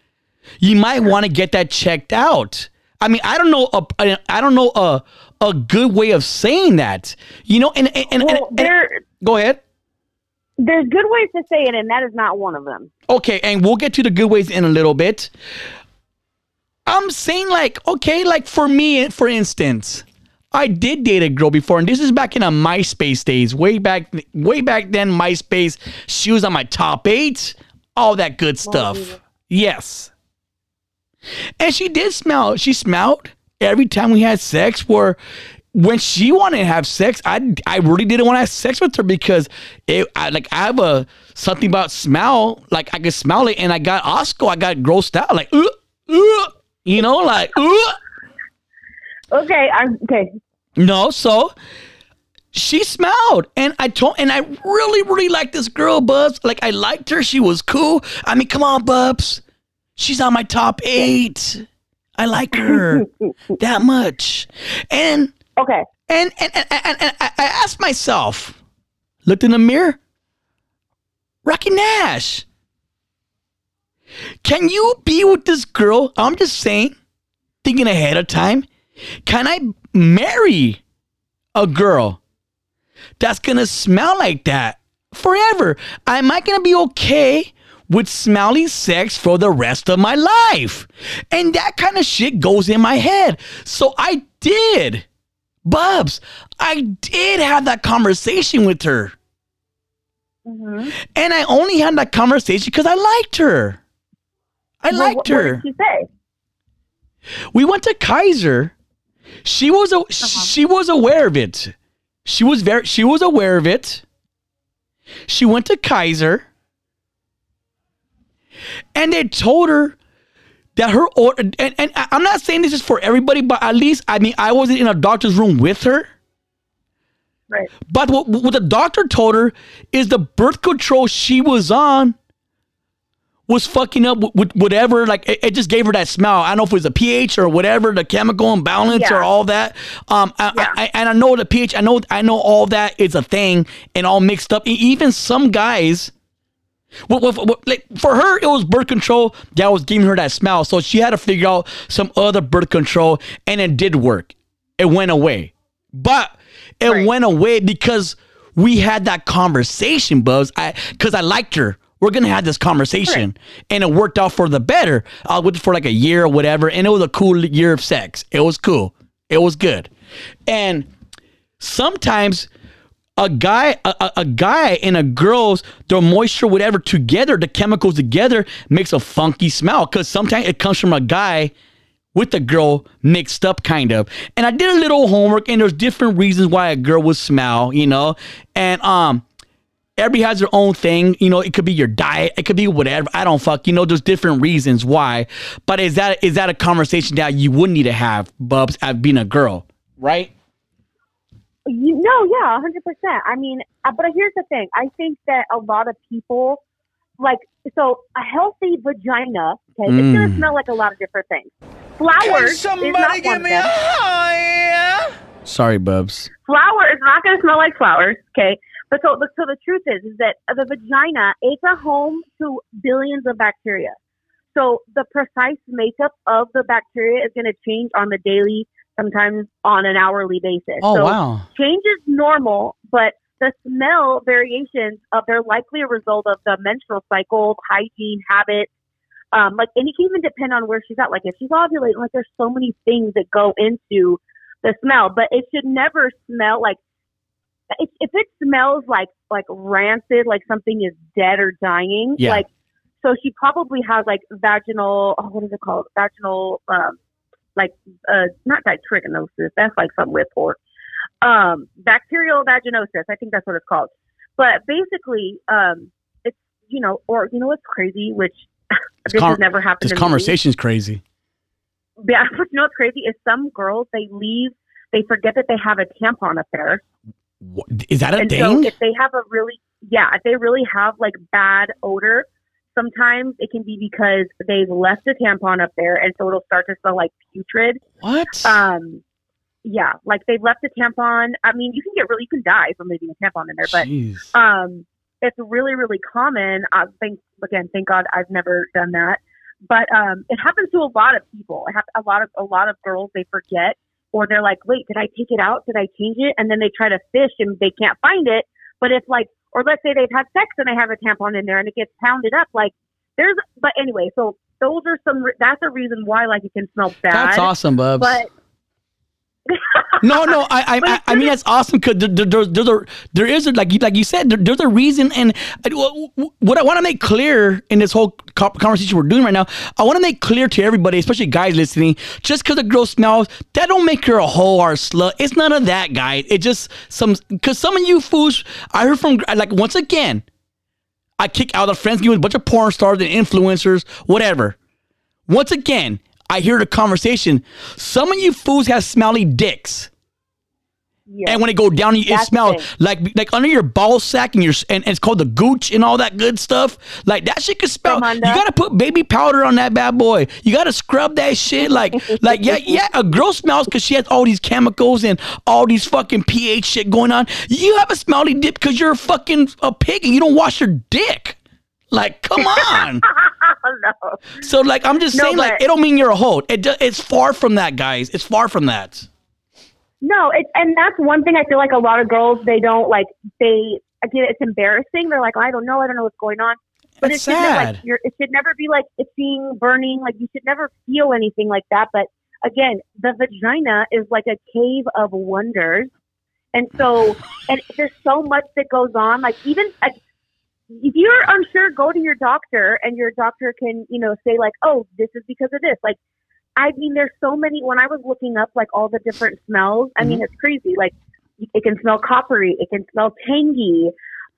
[SPEAKER 2] You might want to get that checked out. I mean, I don't know. A, I don't know a a good way of saying that. You know, and and, and,
[SPEAKER 4] Well,
[SPEAKER 2] and-
[SPEAKER 4] there
[SPEAKER 2] go ahead.
[SPEAKER 4] there's good ways to say it, and that is not one of them.
[SPEAKER 2] Okay, and we'll get to the good ways in a little bit. I'm saying like, okay, like for me, for instance, I did date a girl before, and this is back in a MySpace days, way back, way back then. MySpace, she was on my top eight, all that good stuff. Yes, and she did smell. She smelled every time we had sex. Where when she wanted to have sex, I I really didn't want to have sex with her because it I, like I have a something about smell. Like I could smell it, and I got Oscar. I got grossed out. Like, uh, uh, you know, like, uh.
[SPEAKER 4] Okay, I'm okay.
[SPEAKER 2] No, so she smiled and I told, and I really, really liked this girl, Bubs. Like I liked her. She was cool. I mean, come on, Bubs. She's on my top eight. I like her that much, and
[SPEAKER 4] Okay,
[SPEAKER 2] and and and, and, and I I asked myself, looked in the mirror, Rocky Nash. Can you be with this girl? I'm just saying, thinking ahead of time. Can I marry a girl that's gonna smell like that forever? Am I gonna be okay with smelly sex for the rest of my life? And that kind of shit goes in my head. So I did. Bubs, I did have that conversation with her.
[SPEAKER 4] Mm-hmm.
[SPEAKER 2] And I only had that conversation because I liked her. I
[SPEAKER 4] Well,
[SPEAKER 2] liked
[SPEAKER 4] what,
[SPEAKER 2] her.
[SPEAKER 4] What did she say?
[SPEAKER 2] we went to Kaiser. She was a, uh-huh. she was aware of it. She was very she was aware of it. She went to Kaiser. And they told her that her order and, and I'm not saying this is for everybody, but at least I mean I wasn't in a doctor's room with her.
[SPEAKER 4] Right.
[SPEAKER 2] But what, what the doctor told her is the birth control she was on was fucking up with, with whatever. Like it, it just gave her that smell. I don't know if it was a pH or whatever, the chemical imbalance
[SPEAKER 4] Yeah.
[SPEAKER 2] or all that. Um, I,
[SPEAKER 4] Yeah.
[SPEAKER 2] I, and I know the pH. I know I know all that is a thing and all mixed up. Even some guys. What, what, what- like for her, it was birth control that was giving her that smell. So she had to figure out some other birth control, and it did work. It went away, but it
[SPEAKER 4] Right.
[SPEAKER 2] went away because we had that conversation, Buzz. I because I liked her. We're gonna have this conversation, and it worked out for the better. I was with for like a year or whatever, and it was a cool year of sex. It was cool. It was good, and sometimes a guy a, a- a guy and a girl's their moisture whatever together the chemicals together makes a funky smell because sometimes it comes from a guy with a girl mixed up kind of and i did a little homework and there's different reasons why a girl would smell you know and um everybody has their own thing you know it could be your diet it could be whatever i don't fuck you know there's different reasons why but is that is that a conversation that you would need to have bubs as being a girl right
[SPEAKER 4] You know, yeah, hundred percent. I mean, uh, but here's the thing. I think that a lot of people, like, so a healthy vagina, okay, it's gonna
[SPEAKER 2] Mm.
[SPEAKER 4] smell like a lot of different things. Flowers is not one of them.
[SPEAKER 2] sorry bubs
[SPEAKER 4] flour is not going to smell like flowers, okay? But so, so the truth is, is that the vagina is a home to billions of bacteria. So the precise makeup of the bacteria is going to change on the daily, sometimes on an hourly basis.
[SPEAKER 2] oh
[SPEAKER 4] so
[SPEAKER 2] wow
[SPEAKER 4] change is normal, but the smell variations of they're likely a result of the menstrual cycle, hygiene, habits. Um, like, and it can even depend on where she's at. Like, if she's ovulating, like, there's so many things that go into the smell, but it should never smell like if, if it smells like like rancid, like something is dead or dying,
[SPEAKER 2] Yeah.
[SPEAKER 4] like so she probably has like vaginal. Oh, what is it called? Vaginal, um, like uh, not trichinosis. That's like something with pork. Um, bacterial vaginosis. I think that's what it's called. But basically, um, it's you know, or you know what's crazy, which this
[SPEAKER 2] con-
[SPEAKER 4] has never happened.
[SPEAKER 2] This
[SPEAKER 4] to me.
[SPEAKER 2] conversation's crazy.
[SPEAKER 4] Yeah, but you know what's crazy is some girls they leave, they forget that they have a tampon affair,
[SPEAKER 2] What, is that a
[SPEAKER 4] and
[SPEAKER 2] thing?
[SPEAKER 4] so if they have a really yeah, if they really have like bad odor, sometimes it can be because they've left a tampon up there, and so it'll start to smell like putrid.
[SPEAKER 2] what?
[SPEAKER 4] Um, yeah, like they've left a tampon. I mean, you can get really, you can die from leaving a tampon in there, but um, it's really, really common. I think again, thank God I've never done that, but um, it happens to a lot of people. It happens a lot of a lot of girls. They forget, or they're like, "Wait, did I take it out? Did I change it?" And then they try to fish and they can't find it. But if like, or let's say they've had sex and they have a tampon in there and it gets pounded up, like there's. But anyway, so those are some. That's a reason why like it can smell bad.
[SPEAKER 2] That's awesome, Bubs.
[SPEAKER 4] But
[SPEAKER 2] no, no, I, I, I, mean that's awesome because there, there, there's, there is a, like you, like you said, there, there's a reason, and wh- wh- what I want to make clear in this whole conversation we're doing right now, I want to make clear to everybody, especially guys listening, just because a girl smells, that don't make her a hoe or a slut. It's none of that, guys. It just some, because some of you fools, I heard from like once again, I kick out of friends with a bunch of porn stars and influencers, whatever. Once again, I hear the conversation. Some of you fools have smelly dicks.
[SPEAKER 4] yeah.
[SPEAKER 2] And when it go down, it smells like like under your ball sack and your and, and it's called the gooch and all that good stuff. Like that shit could smell. You gotta put baby powder on that bad boy. You gotta scrub that shit. Like like yeah yeah. A girl smells because she has all these chemicals and all these fucking pH shit going on. You have a smelly dick because you're a fucking a pig and you don't wash your dick. Like come on.
[SPEAKER 4] no.
[SPEAKER 2] so like I'm just
[SPEAKER 4] No,
[SPEAKER 2] saying like it don't mean you're a hoe. It it's far from that, guys. It's far from that.
[SPEAKER 4] No, it's and that's one thing I feel like a lot of girls they don't like they again it's embarrassing. They're like, I don't know, I don't know what's going on. But
[SPEAKER 2] That's
[SPEAKER 4] it should never,
[SPEAKER 2] sad.
[SPEAKER 4] like you're, it should never be like itching, burning. Like you should never feel anything like that. But again, the vagina is like a cave of wonders, and so and there's so much that goes on. Like even like, if you're unsure, go to your doctor, and your doctor can you know say like, oh, this is because of this. Like I mean, there's so many. When I was looking up like all the different smells, I mean, it's crazy. Like it can smell coppery, it can smell tangy,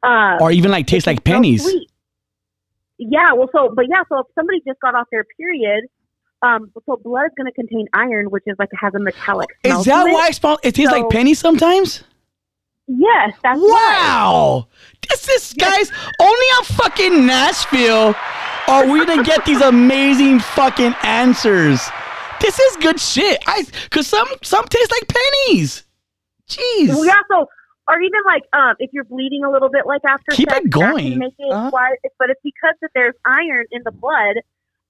[SPEAKER 4] uh,
[SPEAKER 2] Or even like taste like pennies.
[SPEAKER 4] sweet. Yeah, well, so but yeah, so if somebody just got off their period, um, so blood is going to contain iron, which is like has a metallic. smell
[SPEAKER 2] Is that why it, smell, it tastes
[SPEAKER 4] So-
[SPEAKER 2] like pennies sometimes?
[SPEAKER 4] Yes, that's.
[SPEAKER 2] Wow. This is, guys, only on fucking Nashville are we gonna get these amazing fucking answers. This is good shit. I, cause some, some taste like pennies. Jeez.
[SPEAKER 4] Well, yeah, so or even like um, if you're bleeding a little bit, like after
[SPEAKER 2] Keep
[SPEAKER 4] sex,
[SPEAKER 2] it going.
[SPEAKER 4] it
[SPEAKER 2] Uh-huh.
[SPEAKER 4] but it's because that there's iron in the blood.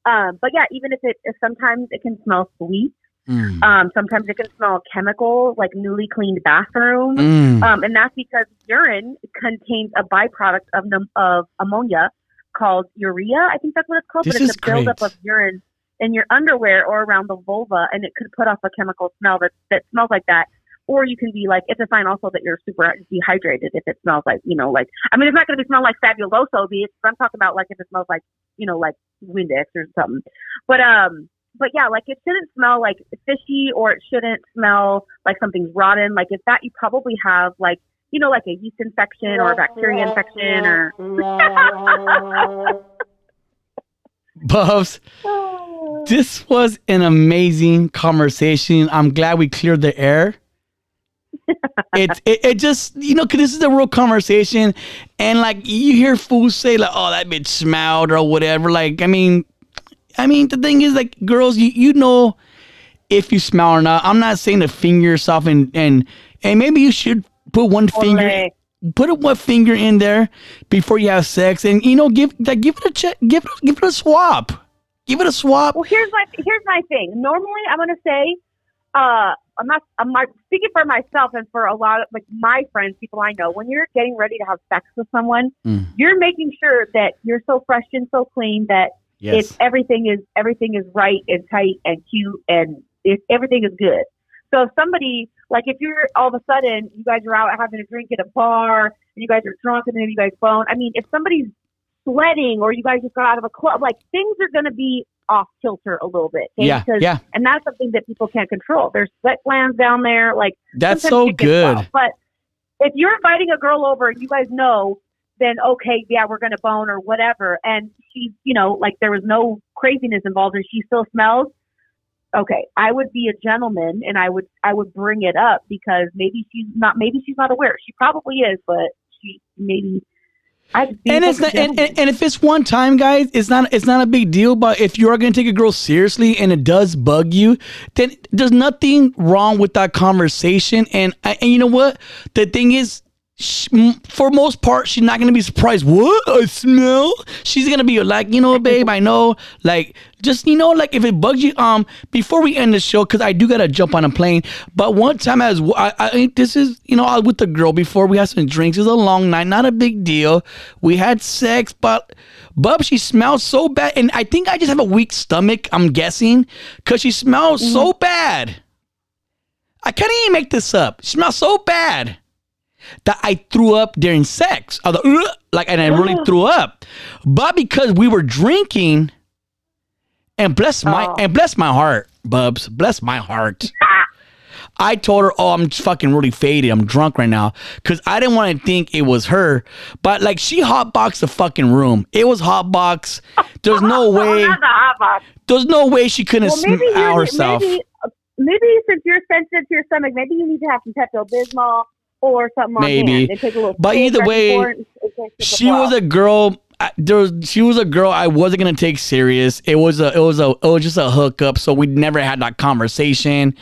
[SPEAKER 4] Um, but yeah, even if it if sometimes it can smell sweet.
[SPEAKER 2] Mm.
[SPEAKER 4] Um, sometimes it can smell chemical, like newly cleaned bathroom.
[SPEAKER 2] Mm.
[SPEAKER 4] Um, and that's because urine contains a byproduct of of ammonia called urea. I think that's what it's called.
[SPEAKER 2] This
[SPEAKER 4] but it's a buildup
[SPEAKER 2] great.
[SPEAKER 4] of urine in your underwear or around the vulva, and it could put off a chemical smell that that smells like that. Or you can be like, it's a sign also that you're super dehydrated if it smells like, you know, like, I mean, it's not going to be smell like fabuloso, but I'm talking about like if it smells like, you know, like Windex or something. But, um, but yeah, like it shouldn't smell like fishy or it shouldn't smell like something's rotten. Like if that, you probably have like, you know, like a yeast infection or a bacteria infection or.
[SPEAKER 2] Bubs, this was an amazing conversation. I'm glad we cleared the air. it's it, it just you know 'cause this is a real conversation and like you hear fools say like oh that bitch smelled or whatever like i mean i mean the thing is like girls you, you know if you smell or not i'm not saying to finger yourself and and and maybe you should put one finger put one finger in there before you have sex and you know give like give it a check give it give it a swap give it a swap
[SPEAKER 4] Well, here's my here's my thing. Normally, I'm gonna say, uh, I'm not. I'm not speaking for myself and for a lot of like my friends, people I know. When you're getting ready to have sex with someone,
[SPEAKER 2] Mm.
[SPEAKER 4] you're making sure that you're so fresh and so clean that
[SPEAKER 2] Yes.
[SPEAKER 4] it's everything is everything is right and tight and cute and it, everything is good. So if somebody like if you're all of a sudden you guys are out having a drink at a bar and you guys are drunk and then you guys phone. I mean, if somebody's sweating or you guys just got out of a club, like things are going to be off kilter a little bit. okay?
[SPEAKER 2] Yeah,
[SPEAKER 4] Because,
[SPEAKER 2] yeah.
[SPEAKER 4] And that's something that people can't control. There's sweat glands down there. Like
[SPEAKER 2] That's so good.
[SPEAKER 4] wild. But if you're inviting a girl over and you guys know, then okay, yeah, we're gonna bone or whatever, and she's, you know, like there was no craziness involved and she still smells. Okay, I would be a gentleman and I would I would bring it up because maybe she's not maybe she's not aware. She probably is, but she maybe. I just be
[SPEAKER 2] and it's not, and, and, and if it's one time, guys, it's not it's not a big deal. But if you are going to take a girl seriously and it does bug you, then there's nothing wrong with that conversation. And I- and you know what? The thing is, sh m for most part, she's not to be surprised. What I smell? She's going to be like, you know, babe, I know. Like, just you know, like if it bugs you, um, before we end the show, because I do gotta jump on a plane. But one time, as I, I this is, you know, I was with the girl before we had some drinks. It was a long night, not a big deal. We had sex, but Bub, she smelled so bad, and I think I just have a weak stomach. I'm guessing, cause she smelled so bad. I can't even make this up. She smelled so bad that I threw up during sex. I was like, like, and I really threw up. But because we were drinking, and bless my
[SPEAKER 4] Oh.
[SPEAKER 2] and bless my heart, Bubs, bless my heart. I told her, "Oh, I'm just fucking really faded. I'm drunk right now," because I didn't want to think it was her. But like, she hotboxed the fucking room. It was hotbox. There's no way.
[SPEAKER 4] Not the hot box.
[SPEAKER 2] There's no way she couldn't
[SPEAKER 4] Well, maybe
[SPEAKER 2] herself.
[SPEAKER 4] maybe maybe since you're sensitive to your stomach, maybe you need to have some Pepto Bismol or something
[SPEAKER 2] Maybe.
[SPEAKER 4] on hand and take a.
[SPEAKER 2] But either way,
[SPEAKER 4] before it- it takes the
[SPEAKER 2] she was a girl. I- There was, she was a girl I wasn't gonna take serious. It was a it was a it was just a hookup. So we never had that conversation.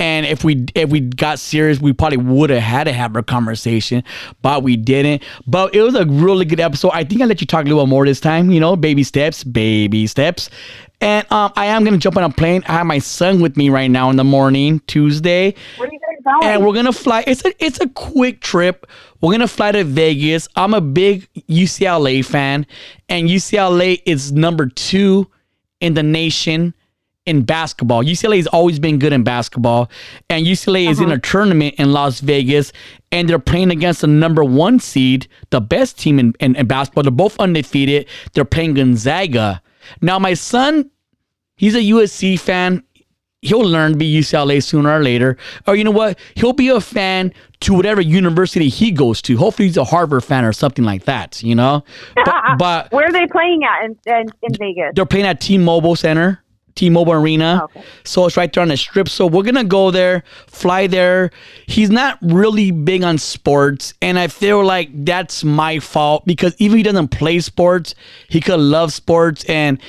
[SPEAKER 2] And if we if we got serious, we probably would have had to have a conversation, but we didn't. But it was a really good episode. I think I let you talk a little more this time. You know, baby steps, baby steps. And um, I am gonna jump on a plane. I have my son with me right now in the morning, Tuesday
[SPEAKER 4] Where are you going?
[SPEAKER 2] and we're gonna fly. It's a it's a quick trip. We're gonna fly to Vegas. I'm a big UCLA fan, and UCLA is number two in the nation in basketball. UCLA has always been good in basketball, and UCLA is in uh-huh. a tournament in Las Vegas, and they're playing against the number one seed, the best team in, in, in basketball. They're both undefeated. They're playing Gonzaga. Now, my son, he's a USC fan he'll learn to be UCLA sooner or later. Or you know what? He'll be a fan to whatever university he goes to. Hopefully he's a Harvard fan or something like that, you know? But, but
[SPEAKER 4] Where are they playing at in, in, in Vegas?
[SPEAKER 2] they're playing at T-Mobile Center. T-Mobile Arena.
[SPEAKER 4] Oh, okay.
[SPEAKER 2] So it's right there on the strip. So we're gonna go there, fly there. He's not really big on sports, and I feel like that's my fault because even if he doesn't play sports, he could love sports. And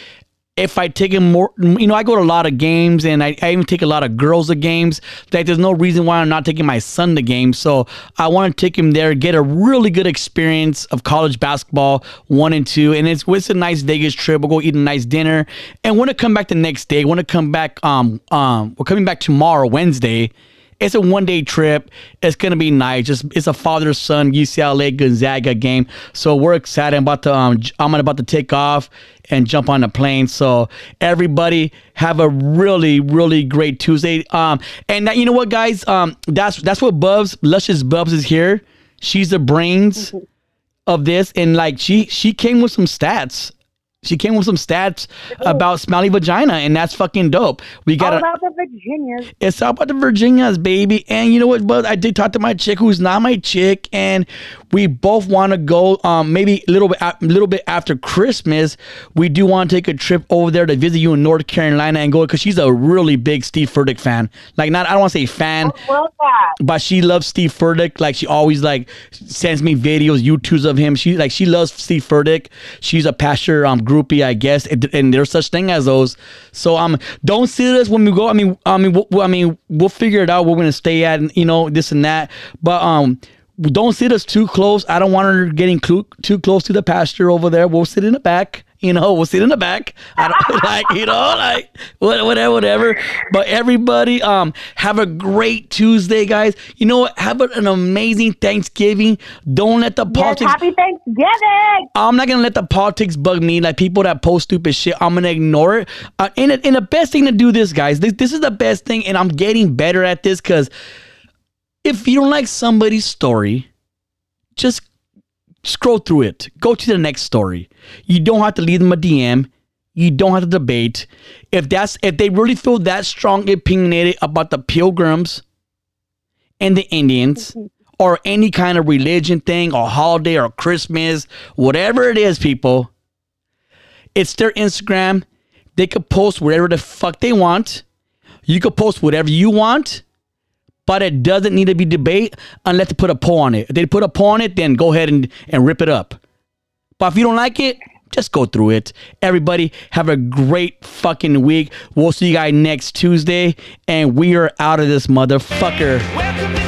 [SPEAKER 2] if I take him more, you know, I go to a lot of games, and I, I even take a lot of girls to games. Like there's no reason why I'm not taking my son to games. So I want to take him there, get a really good experience of college basketball, one and two, and it's it's a nice Vegas trip. We'll go eat a nice dinner, and want to come back the next day. Want to come back? Um, um, we're coming back tomorrow, Wednesday. It's a one day trip. It's gonna be nice. Just it's a father son UCLA Gonzaga game. So we're excited. I'm about to um I'm about to take off and jump on the plane. So everybody have a really really great Tuesday. Um and that, you know what guys um that's that's what Bubs Luscious Bubs is here. She's the brains of this and like she she came with some stats. She came with some stats about smelly vagina, and that's fucking dope. We got
[SPEAKER 4] All about the Virginias.
[SPEAKER 2] it's all about the Virginias, baby. And you know what? But I did talk to my chick, who's not my chick, and we both want to go. Um, maybe a little bit, a little bit after Christmas, we do want to take a trip over there to visit you in North Carolina and go because she's a really big Steve Furtick fan. Like, not I don't want to say fan,
[SPEAKER 4] Love that.
[SPEAKER 2] but she loves Steve Furtick. Like she always like sends me videos, YouTubes of him. She like she loves Steve Furtick. She's a pastor um groupie, I guess, and, and there's such thing as those. So um, don't see this when we go. I mean, I mean, we'll, I mean, we'll figure it out. We're gonna stay at, and you know, this and that. But um. Don't sit us too close. I don't want her getting too close to the pasture over there. We'll sit in the back You know, we'll sit in the back. I don't like, you know, like whatever, whatever. But everybody, um, have a great Tuesday, guys. You know what? Have an amazing Thanksgiving. Don't let the
[SPEAKER 4] Yes,
[SPEAKER 2] politics.
[SPEAKER 4] happy Thanksgiving.
[SPEAKER 2] I'm not gonna let the politics bug me. Like people that post stupid shit, I'm gonna ignore it. Uh, and, and the best thing to do this, guys, this, this is the best thing, and I'm getting better at this because if you don't like somebody's story, just scroll through it. Go to the next story. You don't have to leave them a DM. You don't have to debate. If that's if they really feel that strong opinionated about the pilgrims and the Indians or any kind of religion thing or holiday or Christmas, whatever it is, people, it's their Instagram. They could post whatever the fuck they want. You could post whatever you want, but it doesn't need to be debate unless they put a poll on it. If they put a poll on it, then go ahead and, and rip it up. But if you don't like it, just go through it. Everybody, have a great fucking week. We'll see you guys next Tuesday, and we are out of this motherfucker.